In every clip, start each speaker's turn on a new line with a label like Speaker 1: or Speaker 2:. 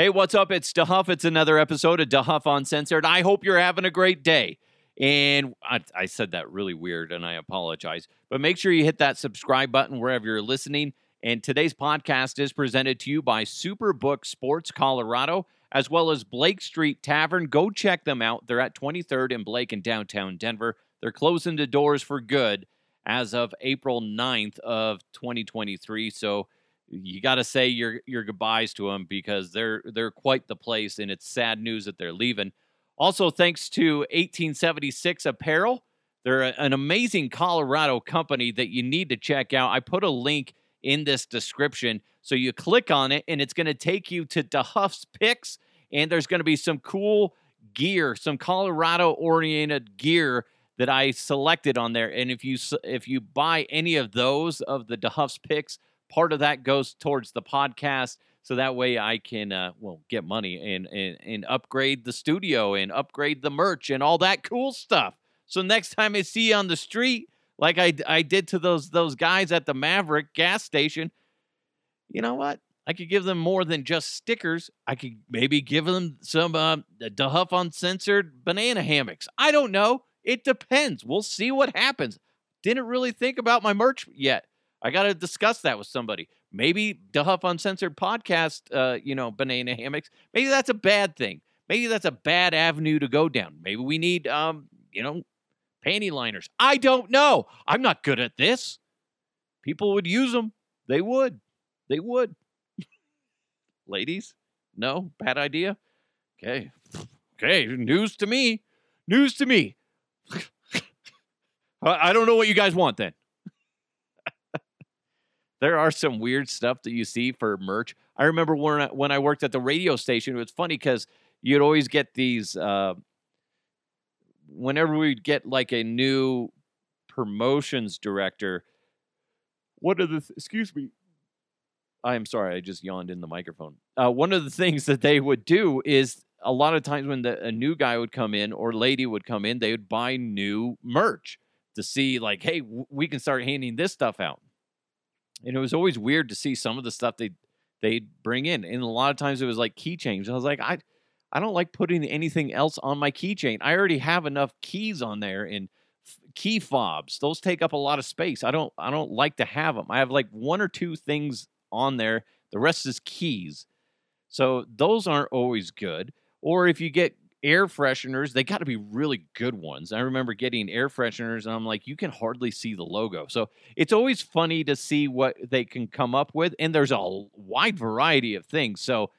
Speaker 1: Hey, what's up? It's DeHuff. It's another episode of DeHuff Uncensored. I hope you're having a great day. And I, I, said that really weird, and I apologize. But make sure you hit that subscribe button wherever you're listening. And today's podcast is presented to you by Superbook Sports Colorado, as well as Blake Street Tavern. Go check them out. They're at 23rd and Blake in downtown Denver. They're closing the doors for good as of April 9th of 2023. So you got to say your your goodbyes to them because they're they're quite the place, and it's sad news that they're leaving. Also, thanks to 1876 Apparel, they're an amazing Colorado company that you need to check out. I put a link in this description, so you click on it, and it's going to take you to DeHuff's picks, and there's going to be some cool gear, some Colorado oriented gear that I selected on there. And if you if you buy any of those of the DeHuff's picks part of that goes towards the podcast so that way I can uh, well get money and, and and upgrade the studio and upgrade the merch and all that cool stuff. So next time I see you on the street, like I I did to those those guys at the Maverick gas station, you know what? I could give them more than just stickers. I could maybe give them some uh, DeHuff uncensored banana hammocks. I don't know. It depends. We'll see what happens. Didn't really think about my merch yet. I got to discuss that with somebody. Maybe DeHuff Uncensored podcast, uh, you know, banana hammocks. Maybe that's a bad thing. Maybe that's a bad avenue to go down. Maybe we need, um, you know, panty liners. I don't know. I'm not good at this. People would use them. They would. They would. Ladies, no, bad idea. Okay. Okay. News to me. News to me. I don't know what you guys want then there are some weird stuff that you see for merch. I remember when I, when I worked at the radio station, it was funny because you'd always get these. Uh, whenever we'd get like a new promotions director, one of the th- excuse me, I am sorry, I just yawned in the microphone. Uh, one of the things that they would do is a lot of times when the, a new guy would come in or lady would come in, they would buy new merch to see like, hey, w- we can start handing this stuff out and it was always weird to see some of the stuff they they'd bring in, and a lot of times it was like keychains. I was like, I I don't like putting anything else on my keychain. I already have enough keys on there and key fobs. Those take up a lot of space. I don't I don't like to have them. I have like one or two things on there. The rest is keys. So those aren't always good. Or if you get air fresheners, they got to be really good ones. I remember getting air fresheners and I'm like, you can hardly see the logo. So it's always funny to see what they can come up with. And there's a wide variety of things. So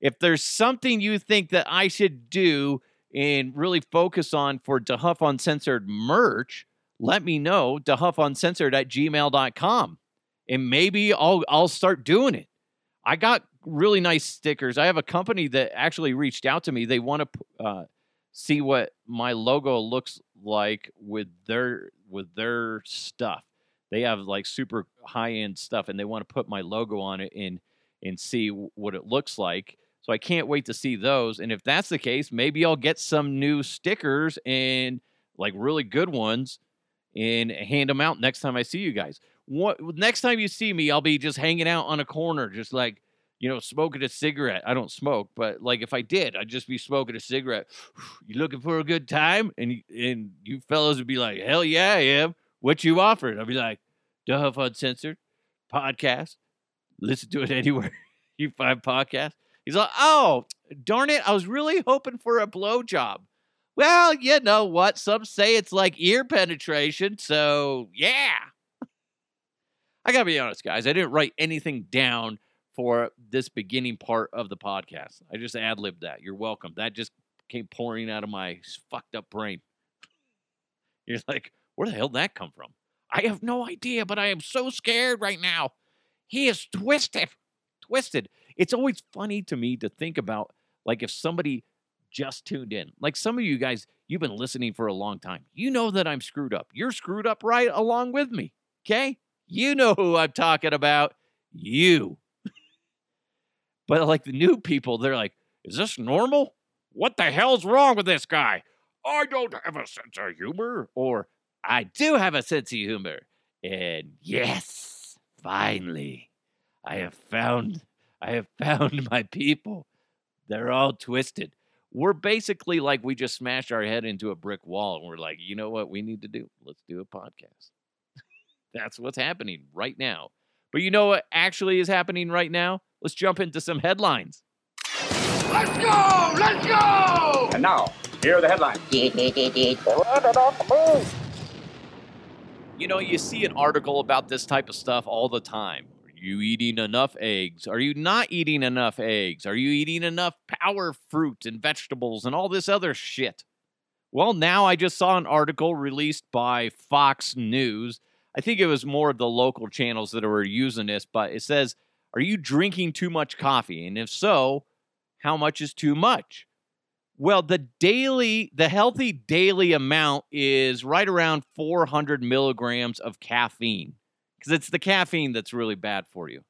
Speaker 1: if there's something you think that I should do and really focus on for DeHuff Uncensored merch, let me know. DeHuffUncensored at gmail.com. And maybe I'll I'll start doing it. I got really nice stickers. I have a company that actually reached out to me. They want to uh, see what my logo looks like with their with their stuff. They have like super high end stuff, and they want to put my logo on it and and see what it looks like. So I can't wait to see those. And if that's the case, maybe I'll get some new stickers and like really good ones and hand them out next time I see you guys. What next time you see me, I'll be just hanging out on a corner, just like you know, smoking a cigarette. I don't smoke, but like if I did, I'd just be smoking a cigarette. You looking for a good time? And and you fellows would be like, hell yeah, I am. What you offered? I'd be like, DeHuff Uncensored podcast. Listen to it anywhere you find podcasts. He's like, oh, darn it. I was really hoping for a blow job. Well, you know what? Some say it's like ear penetration. So, yeah. I got to be honest, guys. I didn't write anything down for this beginning part of the podcast. I just ad libbed that. You're welcome. That just came pouring out of my fucked up brain. You're like, where the hell did that come from? I have no idea, but I am so scared right now. He is twisted. Twisted. It's always funny to me to think about like if somebody just tuned in. Like some of you guys, you've been listening for a long time. You know that I'm screwed up. You're screwed up right along with me. Okay? You know who I'm talking about. You. But like the new people, they're like, is this normal? What the hell's wrong with this guy? I don't have a sense of humor. Or I do have a sense of humor. And yes, finally, I have found I have found my people. They're all twisted. We're basically like we just smashed our head into a brick wall and we're like, you know what we need to do? Let's do a podcast. That's what's happening right now. But you know what actually is happening right now? Let's jump into some headlines.
Speaker 2: Let's go! Let's go!
Speaker 3: And now, here are the headlines.
Speaker 1: You know, you see an article about this type of stuff all the time. Are you eating enough eggs? Are you not eating enough eggs? Are you eating enough power fruit and vegetables and all this other shit? Well, now I just saw an article released by Fox News. I think it was more of the local channels that were using this, but it says, Are you drinking too much coffee? And if so, how much is too much? Well, the daily, the healthy daily amount is right around 400 milligrams of caffeine because it's the caffeine that's really bad for you.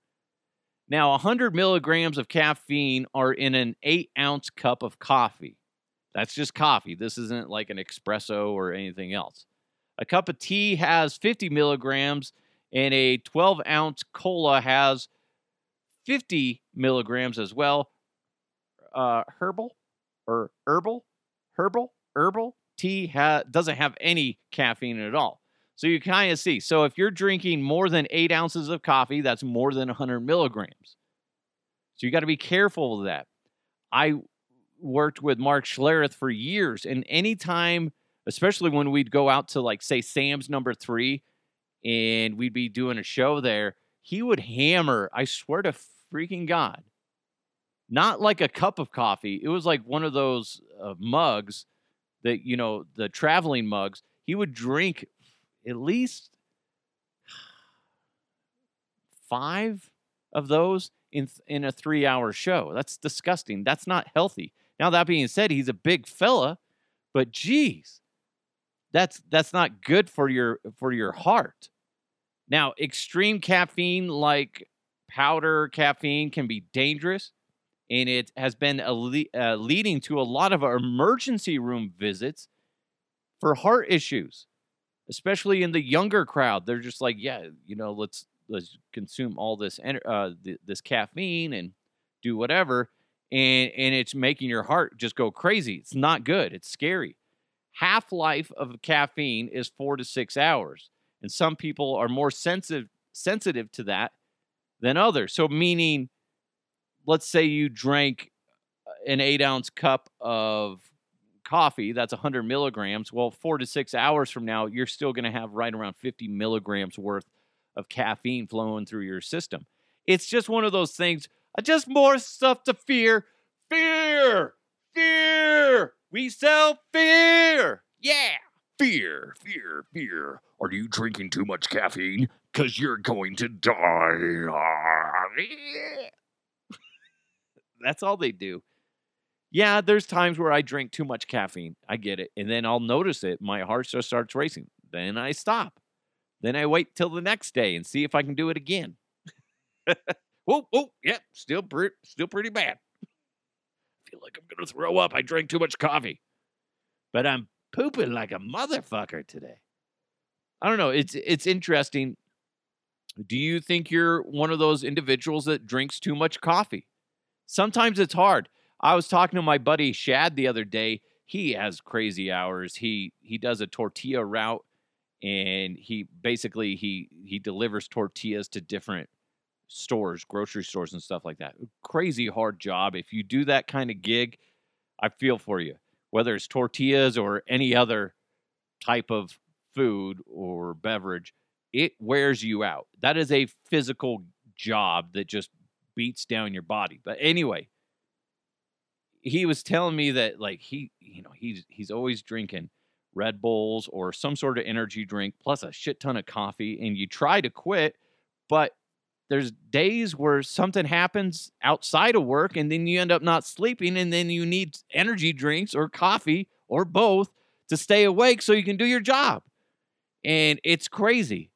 Speaker 1: Now, 100 milligrams of caffeine are in an eight ounce cup of coffee. That's just coffee. This isn't like an espresso or anything else. A cup of tea has 50 milligrams, and a 12 ounce cola has 50 milligrams as well. Uh, herbal or herbal, herbal, herbal tea ha- doesn't have any caffeine at all. So you kind of see. So if you're drinking more than eight ounces of coffee, that's more than 100 milligrams. So you got to be careful with that. I worked with Mark Schlereth for years, and anytime, especially when we'd go out to like say Sam's number three, and we'd be doing a show there, he would hammer. I swear to freaking God, not like a cup of coffee. It was like one of those uh, mugs that, you know, the traveling mugs. He would drink at least five of those in in a 3-hour show. That's disgusting. That's not healthy. Now that being said, he's a big fella, but geez, that's that's not good for your for your heart. Now, extreme caffeine like powder caffeine can be dangerous and it has been le- uh, leading to a lot of emergency room visits for heart issues, especially in the younger crowd. They're just like, yeah, you know, let's let's consume all this uh, th- this caffeine and do whatever, and and it's making your heart just go crazy. It's not good. It's scary. Half life of caffeine is four to six hours, and some people are more sensitive sensitive to that than others. So meaning let's say you drank uh, an eight ounce cup of coffee, that's 100 milligrams. Well, four to six hours from now, you're still going to have right around 50 milligrams worth of caffeine flowing through your system. It's just one of those things, uh, just more stuff to fear. Fear! Fear! We sell fear! Yeah!
Speaker 2: Fear, fear, fear. Are you drinking too much caffeine? Because you're going to die.
Speaker 1: That's all they do. Yeah, there's times where I drink too much caffeine. I get it. And then I'll notice it. My heart just starts racing. Then I stop. Then I wait till the next day and see if I can do it again. whoa, whoa, yeah, still, pre- still pretty bad. Feel like I'm going to throw up. I drank too much coffee. But I'm pooping like a motherfucker today. I don't know. It's it's interesting. Do you think you're one of those individuals that drinks too much coffee? Sometimes it's hard. I was talking to my buddy Shad the other day. He has crazy hours. He he does a tortilla route and he basically he he delivers tortillas to different stores, grocery stores and stuff like that. Crazy hard job. If you do that kind of gig, I feel for you. Whether it's tortillas or any other type of food or beverage, it wears you out. That is a physical job that just beats down your body. But anyway, he was telling me that like he, you know, he's he's always drinking Red Bulls or some sort of energy drink plus a shit ton of coffee and you try to quit, but there's days where something happens outside of work and then you end up not sleeping and then you need energy drinks or coffee or both to stay awake so you can do your job. And it's crazy.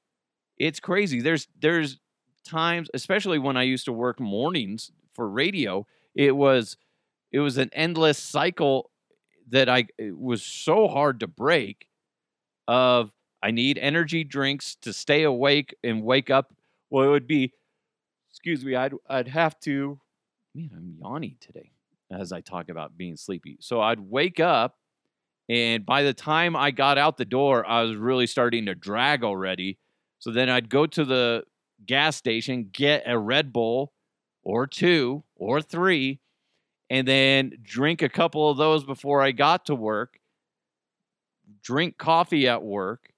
Speaker 1: It's crazy. There's there's times, especially when I used to work mornings for radio, it was it was an endless cycle that I was so hard to break of I need energy drinks to stay awake and wake up. Well, it would be excuse me, I'd I'd have to man, I'm yawning today. as I talk about being sleepy. So I'd wake up, and by the time I got out the door, I was really starting to drag already. So then I'd go to the gas station, get a Red Bull or two or three, and then drink a couple of those before I got to work, drink coffee at work.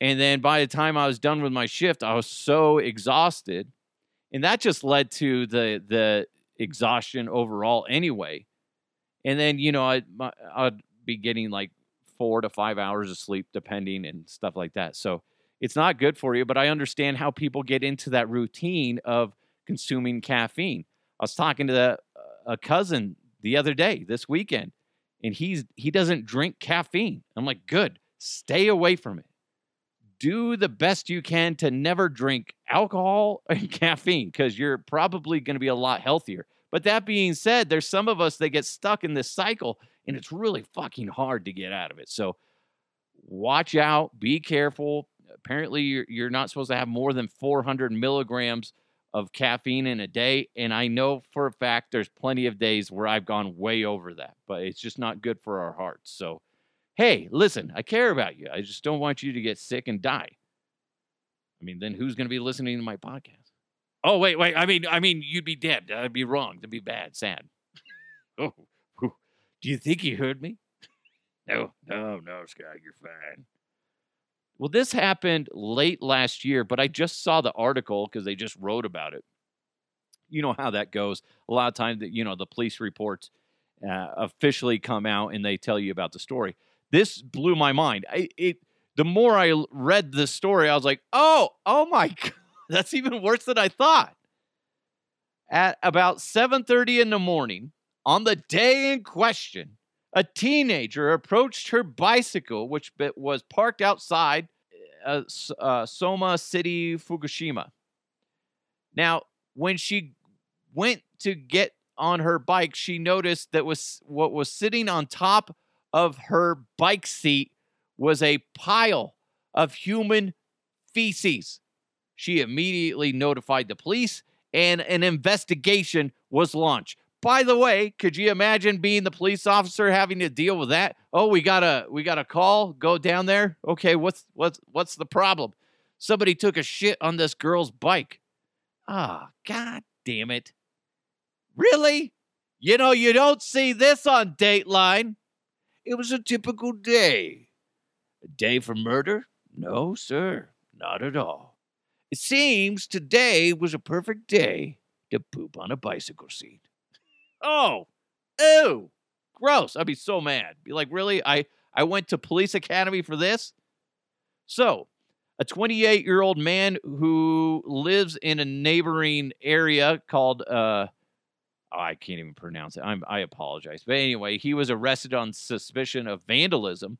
Speaker 1: And then by the time I was done with my shift, I was so exhausted. And that just led to the the exhaustion overall anyway. And then, you know, I I'd be getting like 4 to 5 hours of sleep depending and stuff like that. So, it's not good for you, but I understand how people get into that routine of consuming caffeine. I was talking to the, a cousin the other day, this weekend, and he's he doesn't drink caffeine. I'm like, good, stay away from it. Do the best you can to never drink alcohol and caffeine because you're probably going to be a lot healthier. But that being said, there's some of us that get stuck in this cycle and it's really fucking hard to get out of it. So watch out, be careful. Apparently, you're, you're not supposed to have more than 400 milligrams of caffeine in a day. And I know for a fact there's plenty of days where I've gone way over that, but it's just not good for our hearts. So, hey, listen, I care about you. I just don't want you to get sick and die. I mean, then who's going to be listening to my podcast? Oh, wait, wait. I mean, I mean, you'd be dead. That'd be wrong. That'd be bad, sad. oh, do you think you heard me?
Speaker 2: No, no, no, Scott, you're fine.
Speaker 1: Well, this happened late last year, but I just saw the article because they just wrote about it. You know how that goes. A lot of times, you know, the police reports uh, officially come out and they tell you about the story. This blew my mind. I, it the more I read the story, I was like, oh, oh my god, that's even worse than I thought. At about 7:30 in the morning on the day in question, a teenager approached her bicycle, which was parked outside uh, uh, Soma City, Fukushima. Now, when she went to get on her bike, she noticed that was what was sitting on top of her bike seat was a pile of human feces. She immediately notified the police, and an investigation was launched. By the way, could you imagine being the police officer having to deal with that? Oh, we got a we got a call. Go down there. Okay, what's what's what's the problem? Somebody took a shit on this girl's bike. Ah, oh, god damn it. Really? You know, you don't see this on Dateline. It was a typical day. A day for murder? No, sir, not at all. It seems today was a perfect day to poop on a bicycle seat. Oh, ew, gross. I'd be so mad. Be like, really? I, I went to police academy for this? So, a 28 year old man who lives in a neighboring area called, uh, I can't even pronounce it. I'm, I apologize. But anyway, he was arrested on suspicion of vandalism.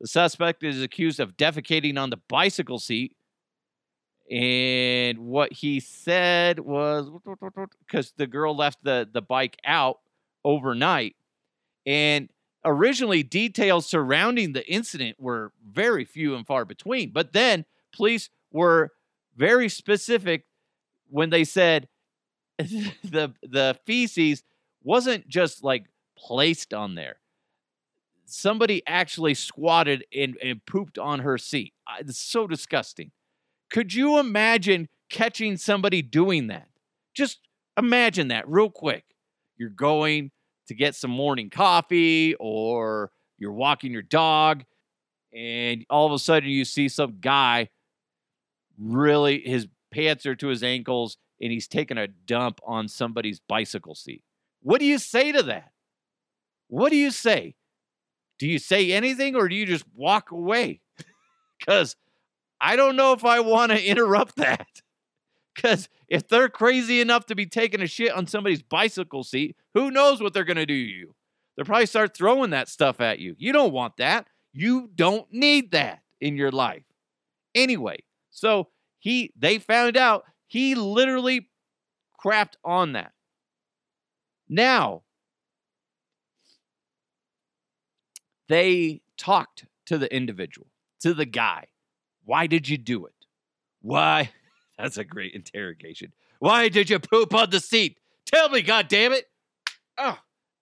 Speaker 1: The suspect is accused of defecating on the bicycle seat and what he said was because the girl left the, the bike out overnight. And originally, details surrounding the incident were very few and far between. But then police were very specific when they said the the feces wasn't just like placed on there. Somebody actually squatted and, and pooped on her seat. It's so disgusting. Could you imagine catching somebody doing that? Just imagine that real quick. You're going to get some morning coffee or you're walking your dog and all of a sudden you see some guy really his pants are to his ankles and he's taking a dump on somebody's bicycle seat. What do you say to that? What do you say? Do you say anything or do you just walk away? Because I don't know if I want to interrupt that. Because if they're crazy enough to be taking a shit on somebody's bicycle seat, who knows what they're going to do to you? They'll probably start throwing that stuff at you. You don't want that. You don't need that in your life. Anyway, so he they found out he literally crapped on that. Now, they talked to the individual, to the guy. Why did you do it? Why? That's a great interrogation. Why did you poop on the seat? Tell me, God damn it! Oh,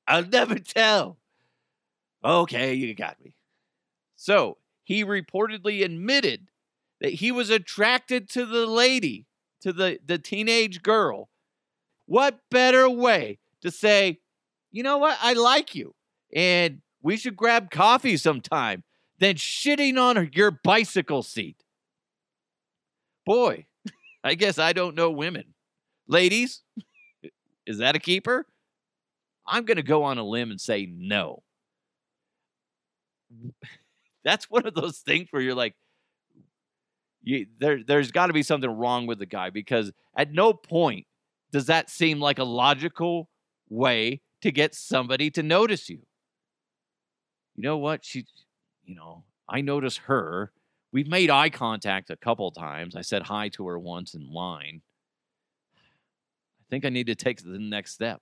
Speaker 1: I'll never tell. Okay, you got me. So he reportedly admitted that he was attracted to the lady, to the, the teenage girl. What better way to say, you know what, I like you, and we should grab coffee sometime than shitting on your bicycle seat? Boy, I guess I don't know women. Ladies, is that a keeper? I'm going to go on a limb and say no. That's one of those things where you're like, you, there, there's got to be something wrong with the guy because at no point does that seem like a logical way to get somebody to notice you. You know what? She, you know, I notice her. We've made eye contact a couple times. I said hi to her once in line. I think I need to take the next step.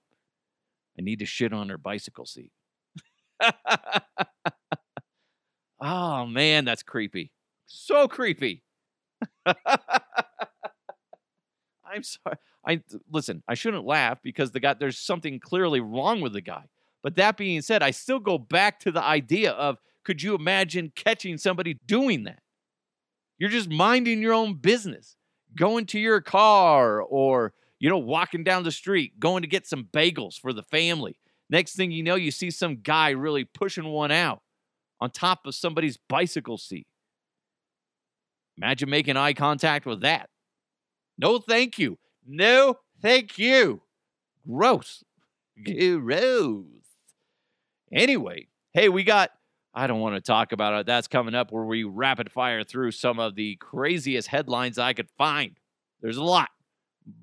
Speaker 1: I need to shit on her bicycle seat. oh man, that's creepy. So creepy. I'm sorry. I listen, I shouldn't laugh because the guy there's something clearly wrong with the guy. But that being said, I still go back to the idea of could you imagine catching somebody doing that? You're just minding your own business, going to your car or, you know, walking down the street, going to get some bagels for the family. Next thing you know, you see some guy really pushing one out on top of somebody's bicycle seat. Imagine making eye contact with that. No, thank you. No, thank you. Gross. Gross. Anyway, hey, we got, I don't want to talk about it. That's coming up where we rapid fire through some of the craziest headlines I could find. There's a lot.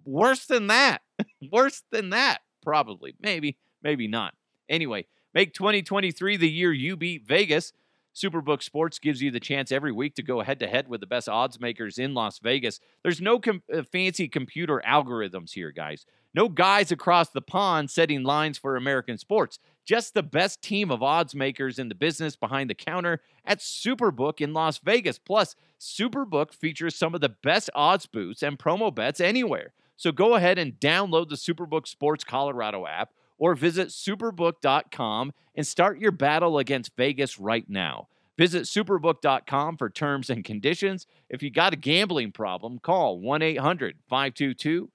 Speaker 1: Worse than that. Worse than that, probably. Maybe, maybe not. Anyway, make 2023 the year you beat Vegas. Superbook Sports gives you the chance every week to go head to head with the best odds makers in Las Vegas. There's no com- uh, fancy computer algorithms here, guys. No guys across the pond setting lines for American sports. Just the best team of odds makers in the business behind the counter at Superbook in Las Vegas. Plus, Superbook features some of the best odds boosts and promo bets anywhere. So go ahead and download the Superbook Sports Colorado app or visit superbook.com and start your battle against Vegas right now. Visit superbook.com for terms and conditions. If you got a gambling problem, call 1 800 522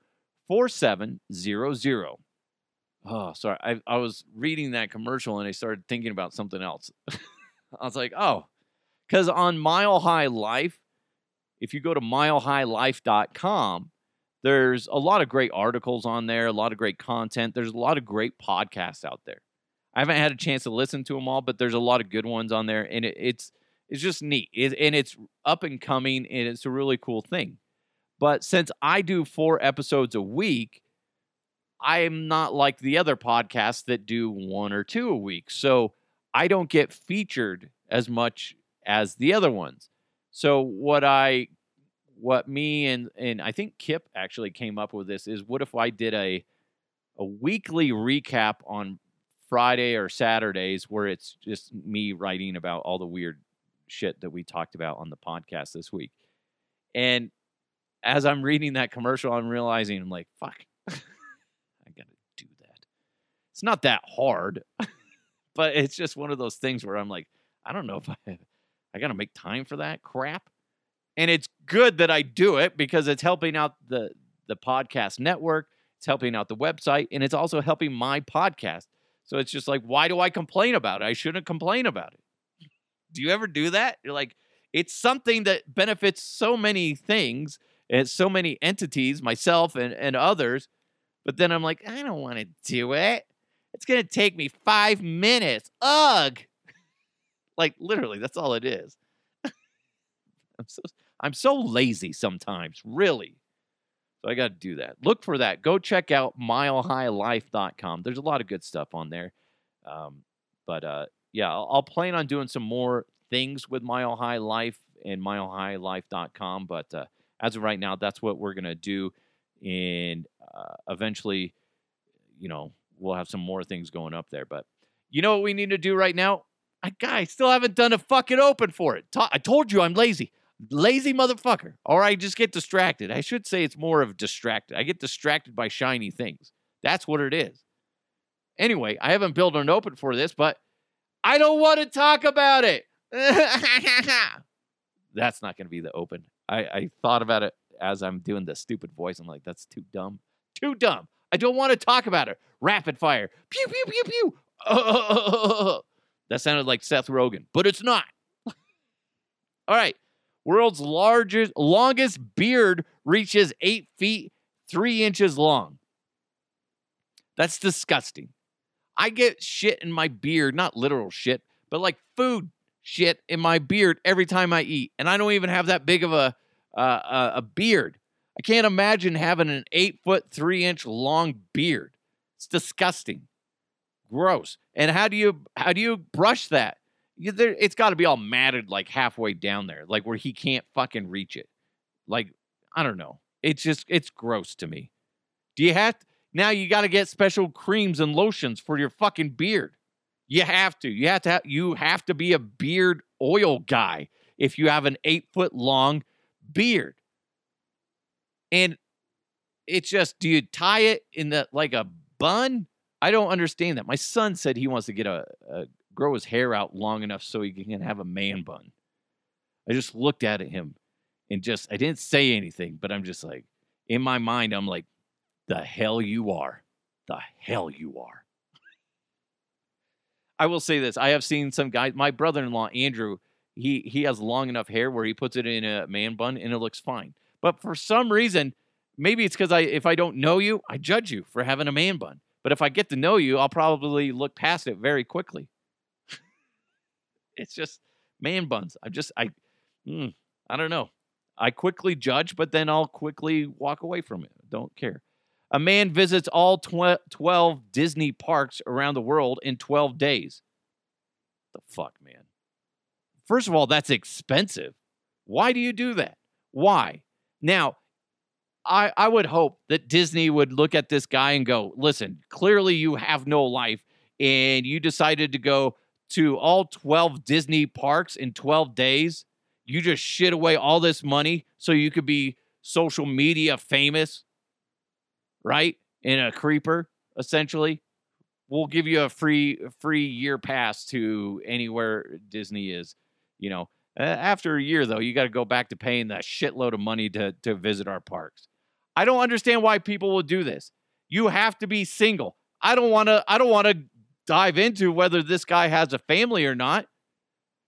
Speaker 1: 4700. Oh, sorry. I, I was reading that commercial and I started thinking about something else. I was like, oh, because on Mile High Life, if you go to milehighlife.com, there's a lot of great articles on there, a lot of great content. There's a lot of great podcasts out there. I haven't had a chance to listen to them all, but there's a lot of good ones on there, and it, it's it's just neat, it, and it's up and coming, and it's a really cool thing. But since I do four episodes a week, I am not like the other podcasts that do one or two a week, so I don't get featured as much as the other ones. So what I what me and and I think Kip actually came up with this is what if I did a a weekly recap on Friday or Saturdays where it's just me writing about all the weird shit that we talked about on the podcast this week. And as I'm reading that commercial, I'm realizing I'm like, fuck, I gotta do that. It's not that hard, but it's just one of those things where I'm like, I don't know if I I gotta make time for that crap and it's good that I do it because it's helping out the the podcast network, it's helping out the website, and it's also helping my podcast. So it's just like, why do I complain about it? I shouldn't complain about it. Do you ever do that? You're like, it's something that benefits so many things and so many entities, myself and, and others. But then I'm like, I don't want to do it. It's going to take me five minutes. Ugh. like, literally, that's all it is. I'm so I'm so lazy sometimes, really. So I got to do that. Look for that. Go check out milehighlife.com. There's a lot of good stuff on there. Um, but uh, yeah, I'll, I'll, plan on doing some more things with Mile High Life and milehighlife.com. But uh, as of right now, that's what we're going to do. And uh, eventually, you know, we'll have some more things going up there. But you know what we need to do right now? I, guy, still haven't done a fucking open for it. I told you I'm lazy lazy motherfucker. Or I just get distracted. I should say it's more of distracted. I get distracted by shiny things. That's what it is. Anyway, I haven't built an open for this, but I don't want to talk about it. that's not going to be the open. I, I thought about it as I'm doing the stupid voice. I'm like, that's too dumb. Too dumb. I don't want to talk about it. Rapid fire. Pew, pew, pew, pew. that sounded like Seth Rogen, but it's not. All right. World's largest, longest beard reaches eight feet, three inches long. That's disgusting. I get shit in my beard, not literal shit, but like food shit in my beard every time I eat, and I don't even have that big of a uh, a beard. I can't imagine having an eight foot three inch long beard. It's disgusting, gross. And how do you how do you brush that? It's got to be all matted like halfway down there, like where he can't fucking reach it. Like I don't know. It's just it's gross to me. Do you have to, now? You got to get special creams and lotions for your fucking beard. You have to. You have to. Have, you have to be a beard oil guy if you have an eight foot long beard. And it's just, do you tie it in the like a bun? I don't understand that. My son said he wants to get a grow his hair out long enough so he can have a man bun. I just looked at him and just I didn't say anything, but I'm just like in my mind I'm like the hell you are. The hell you are. I will say this: I have seen some guys. My brother-in-law Andrew, he he has long enough hair where he puts it in a man bun and it looks fine. But for some reason, maybe it's because I if I don't know you, I judge you for having a man bun. But if I get to know you, I'll probably look past it very quickly. It's just man buns. I just I mm, I don't know. I quickly judge, but then I'll quickly walk away from it. Don't care. A man visits all tw- 12 Disney parks around the world in 12 days. The fuck, man? First of all, that's expensive. Why do you do that? Why? Now, I, I would hope that Disney would look at this guy and go, listen, clearly you have no life and you decided to go to all 12 Disney parks in 12 days. You just shit away all this money so you could be social media famous right? In a creeper, essentially. We'll give you a free free year pass to anywhere Disney is. You know, after a year though, you got to go back to paying that shitload of money to to visit our parks. I don't understand why people will do this. You have to be single. I don't want to I don't want to dive into whether this guy has a family or not.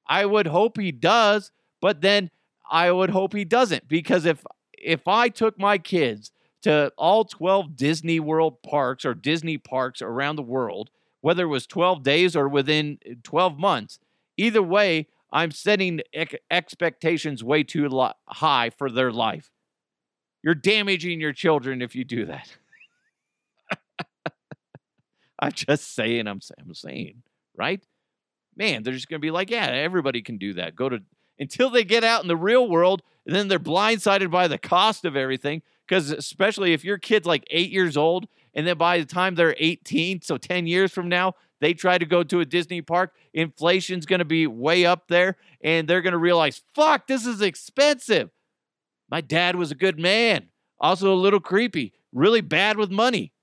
Speaker 1: I would hope he does, but then I would hope he doesn't because if if I took my kids to all 12 Disney World parks or Disney parks around the world, whether it was 12 days or within uh, 12 months. Either way, I'm setting expectations way too lo- high for their life. You're damaging your children if you do that. I'm just saying, I'm, I'm saying, right? Man, they're just going to be like, yeah, everybody can do that. Go to until they get out in the real world, and then they're blindsided by the cost of everything. Because especially if your kid's like eight years old, and then by the time they're 18, so 10 years from now, they try to go to a Disney park, inflation's going to be way up there, and they're going to realize, fuck, this is expensive. My dad was a good man, also a little creepy, really bad with money.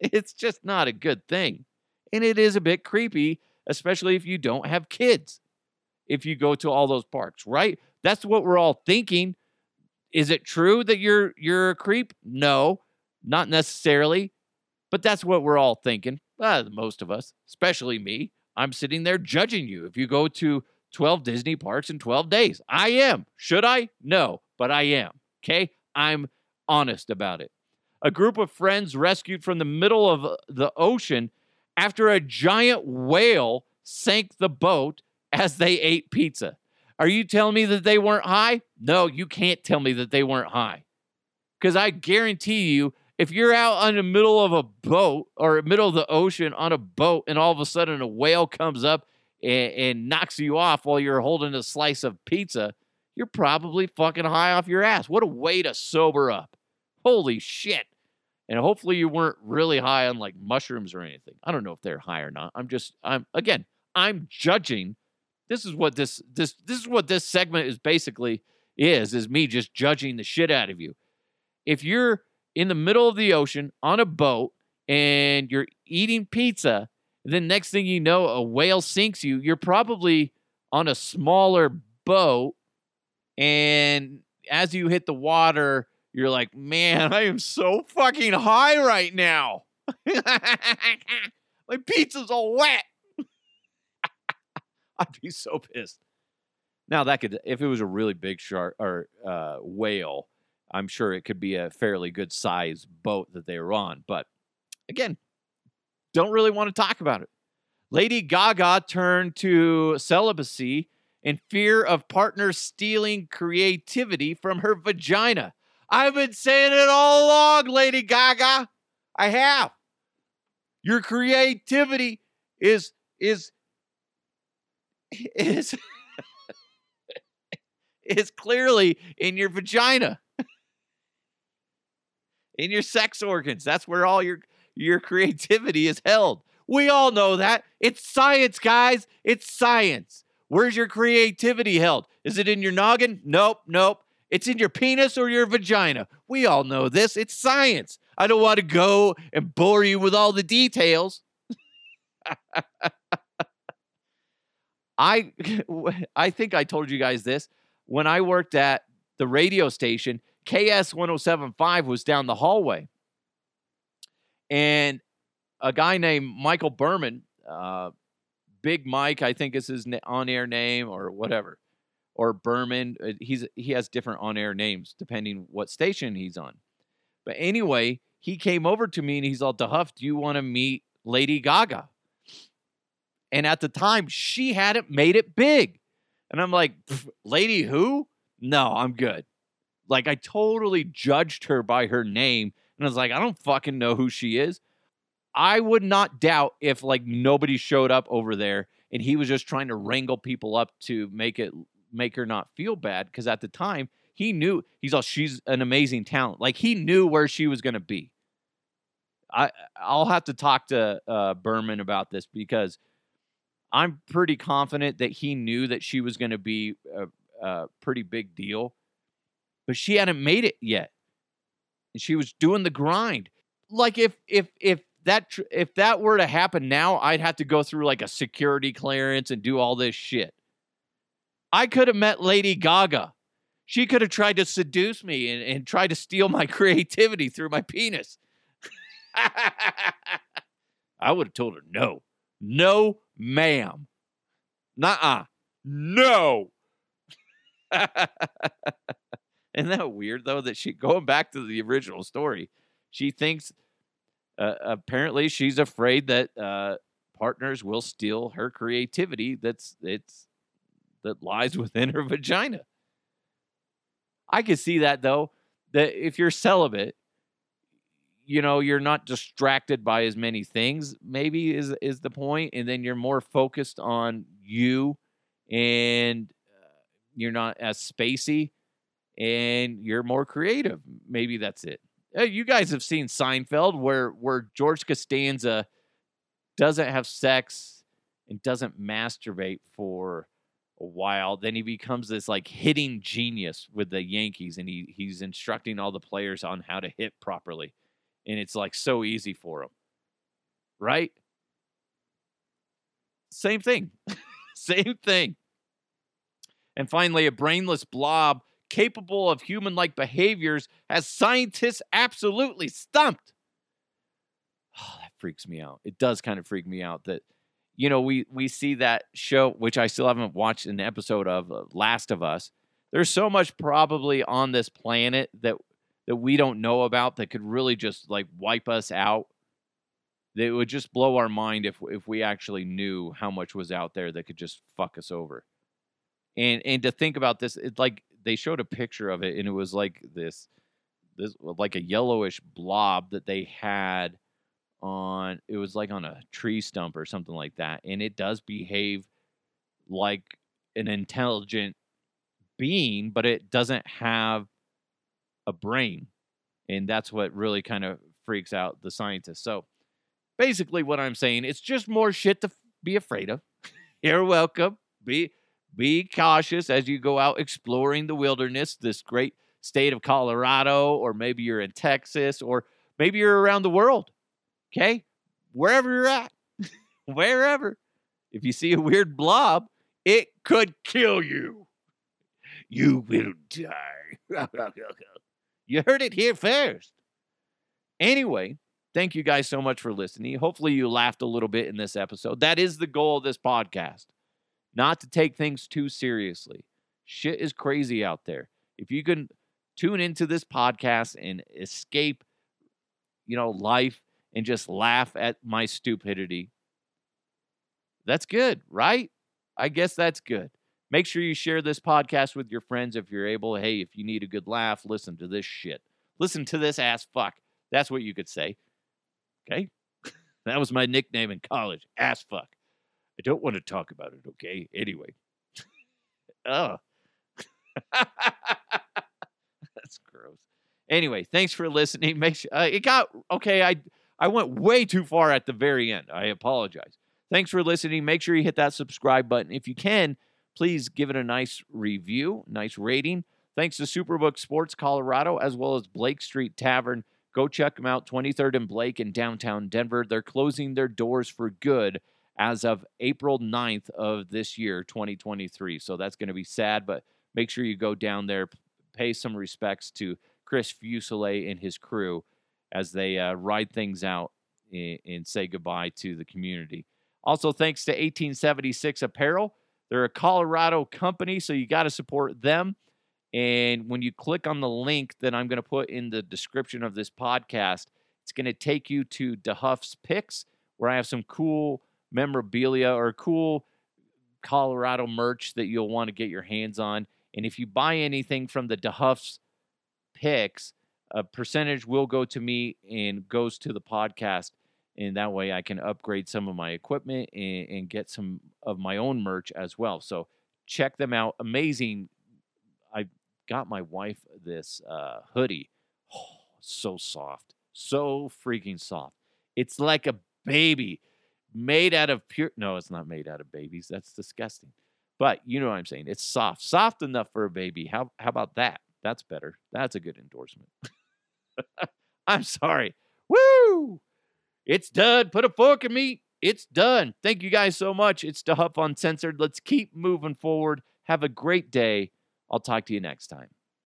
Speaker 1: It's just not a good thing. And it is a bit creepy, especially if you don't have kids, if you go to all those parks, right? That's what we're all thinking. Is it true that you're you're a creep? No, not necessarily. But that's what we're all thinking. Uh, most of us, especially me. I'm sitting there judging you if you go to 12 Disney parks in 12 days. I am. Should I? No, but I am. Okay? I'm honest about it. A group of friends rescued from the middle of uh, the ocean after a giant whale sank the boat as they ate pizza. Are you telling me that they weren't high? No, you can't tell me that they weren't high. Because I guarantee you, if you're out in the middle of a boat or middle of the ocean on a boat and all of a sudden a whale comes up and, and knocks you off while you're holding a slice of pizza, you're probably fucking high off your ass. What a way to sober up. Holy shit. And hopefully you weren't really high on like mushrooms or anything. I don't know if they're high or not. I'm just, I'm, again, I'm judging this is what this this this is what this segment is basically is is me just judging the shit out of you. If you're in the middle of the ocean on a boat and you're eating pizza, then next thing you know, a whale sinks you. You're probably on a smaller boat, and as you hit the water, you're like, man, I am so fucking high right now. My pizza's all wet. I'd be so pissed. Now that could, if it was a really big shark or uh, whale, I'm sure it could be a fairly good size boat that they were on. But again, don't really want to talk about it. Lady Gaga turned to celibacy in fear of partners stealing creativity from her vagina. I've been saying it all along, Lady Gaga. I have. Your creativity is is is is clearly in your vagina. in your sex organs. That's where all your your creativity is held. We all know that. It's science, guys. It's science. Where's your creativity held? Is it in your noggin? Nope, nope. It's in your penis or your vagina. We all know this. It's science. I don't want to go and bore you with all the details. I I think I told you guys this when I worked at the radio station. KS 1075 was down the hallway. And a guy named Michael Berman, uh, Big Mike, I think is his on air name or whatever, or Berman. Uh, he's he has different on air names depending what station he's on. But anyway, he came over to me and he's all, do you want to meet Lady Gaga? And at the time, she hadn't made it big. And I'm like, Lady who? No, I'm good. Like, I totally judged her by her name. And I was like, I don't fucking know who she is. I would not doubt if like nobody showed up over there and he was just trying to wrangle people up to make it make her not feel bad because at the time he knew he's all she's an amazing talent. Like he knew where she was going to be. I I'll have to talk to uh, Berman about this because I'm pretty confident that he knew that she was going to be a, a pretty big deal, but she hadn't made it yet, and she was doing the grind. Like if if if that tr- if that were to happen now, I'd have to go through like a security clearance and do all this shit. I could have met Lady Gaga. She could have tried to seduce me and, and try to steal my creativity through my penis. I would have told her no. No, ma'am. Nuh-uh. No. Isn't that weird though that she going back to the original story? She thinks uh, apparently she's afraid that uh, partners will steal her creativity that's it's that lies within her vagina. I could see that though that if you're celibate, you know, you're not distracted by as many things, maybe is is the point and then you're more focused on you and uh, you're not as spacey and you're more creative. Maybe that's it you guys have seen Seinfeld, where where George Costanza doesn't have sex and doesn't masturbate for a while. Then he becomes this like hitting genius with the Yankees, and he he's instructing all the players on how to hit properly, and it's like so easy for him, right? Same thing, same thing. And finally, a brainless blob capable of human like behaviors has scientists absolutely stumped. Oh, that freaks me out. It does kind of freak me out that, you know, we, we see that show, which I still haven't watched an episode of, uh, Last of Us. There's so much probably on this planet that that we don't know about that could really just like wipe us out. That would just blow our mind if if we actually knew how much was out there that could just fuck us over. And and to think about this, it's like they showed a picture of it and it was like this this like a yellowish blob that they had on it was like on a tree stump or something like that and it does behave like an intelligent being but it doesn't have a brain and that's what really kind of freaks out the scientists. So basically what i'm saying it's just more shit to be afraid of. You're welcome. Be be cautious as you go out exploring the wilderness, this great state of Colorado, or maybe you're in Texas, or maybe you're around the world. Okay? Wherever you're at, wherever. If you see a weird blob, it could kill you. You will die. you heard it here first. Anyway, thank you guys so much for listening. Hopefully, you laughed a little bit in this episode. That is the goal of this podcast, not to take things too seriously. Shit is crazy out there. If you can tune into this podcast and escape, you know, life and just laugh at my stupidity, that's good, right? I guess that's good. Make sure you share this podcast with your friends if you're able. Hey, if you need a good laugh, listen to this shit. Listen to this ass fuck. That's what you could say. Okay? that was my nickname in college, ass fuck. I don't want to talk about it, okay? Anyway. oh. That's gross. Anyway, thanks for listening. Make sure uh, it got okay. I I went way too far at the very end. I apologize. Thanks for listening. Make sure you hit that subscribe button if you can. Please give it a nice review, nice rating. Thanks to Superbook Sports Colorado as well as Blake Street Tavern. Go check them out, 23rd and Blake in downtown Denver. They're closing their doors for good as of April 9th of this year, 2023. So that's going to be sad, but make sure you go down there, pay some respects to Chris Fuselier and his crew as they uh, ride things out and, and say goodbye to the community. Also, thanks to 1876 Apparel. They're a Colorado company, so you got to support them. And when you click on the link that I'm going to put in the description of this podcast, it's going to take you to DeHuff's Picks, where I have some cool memorabilia or cool Colorado merch that you'll want to get your hands on. And if you buy anything from the DeHuff's Picks, a percentage will go to me and goes to the podcast. And that way I can upgrade some of my equipment and, and get some of my own merch as well. So check them out. Amazing. I got my wife this uh, hoodie. Oh, so soft. So freaking soft. It's like a baby made out of pure. No, it's not made out of babies. That's disgusting. But you know what I'm saying. It's soft, soft enough for a baby. How how about that? That's better. That's a good endorsement. I'm sorry. Woo! It's done. Put a fork in me. It's done. Thank you guys so much. It's DeHuff Uncensored. Let's keep moving forward. Have a great day. I'll talk to you next time.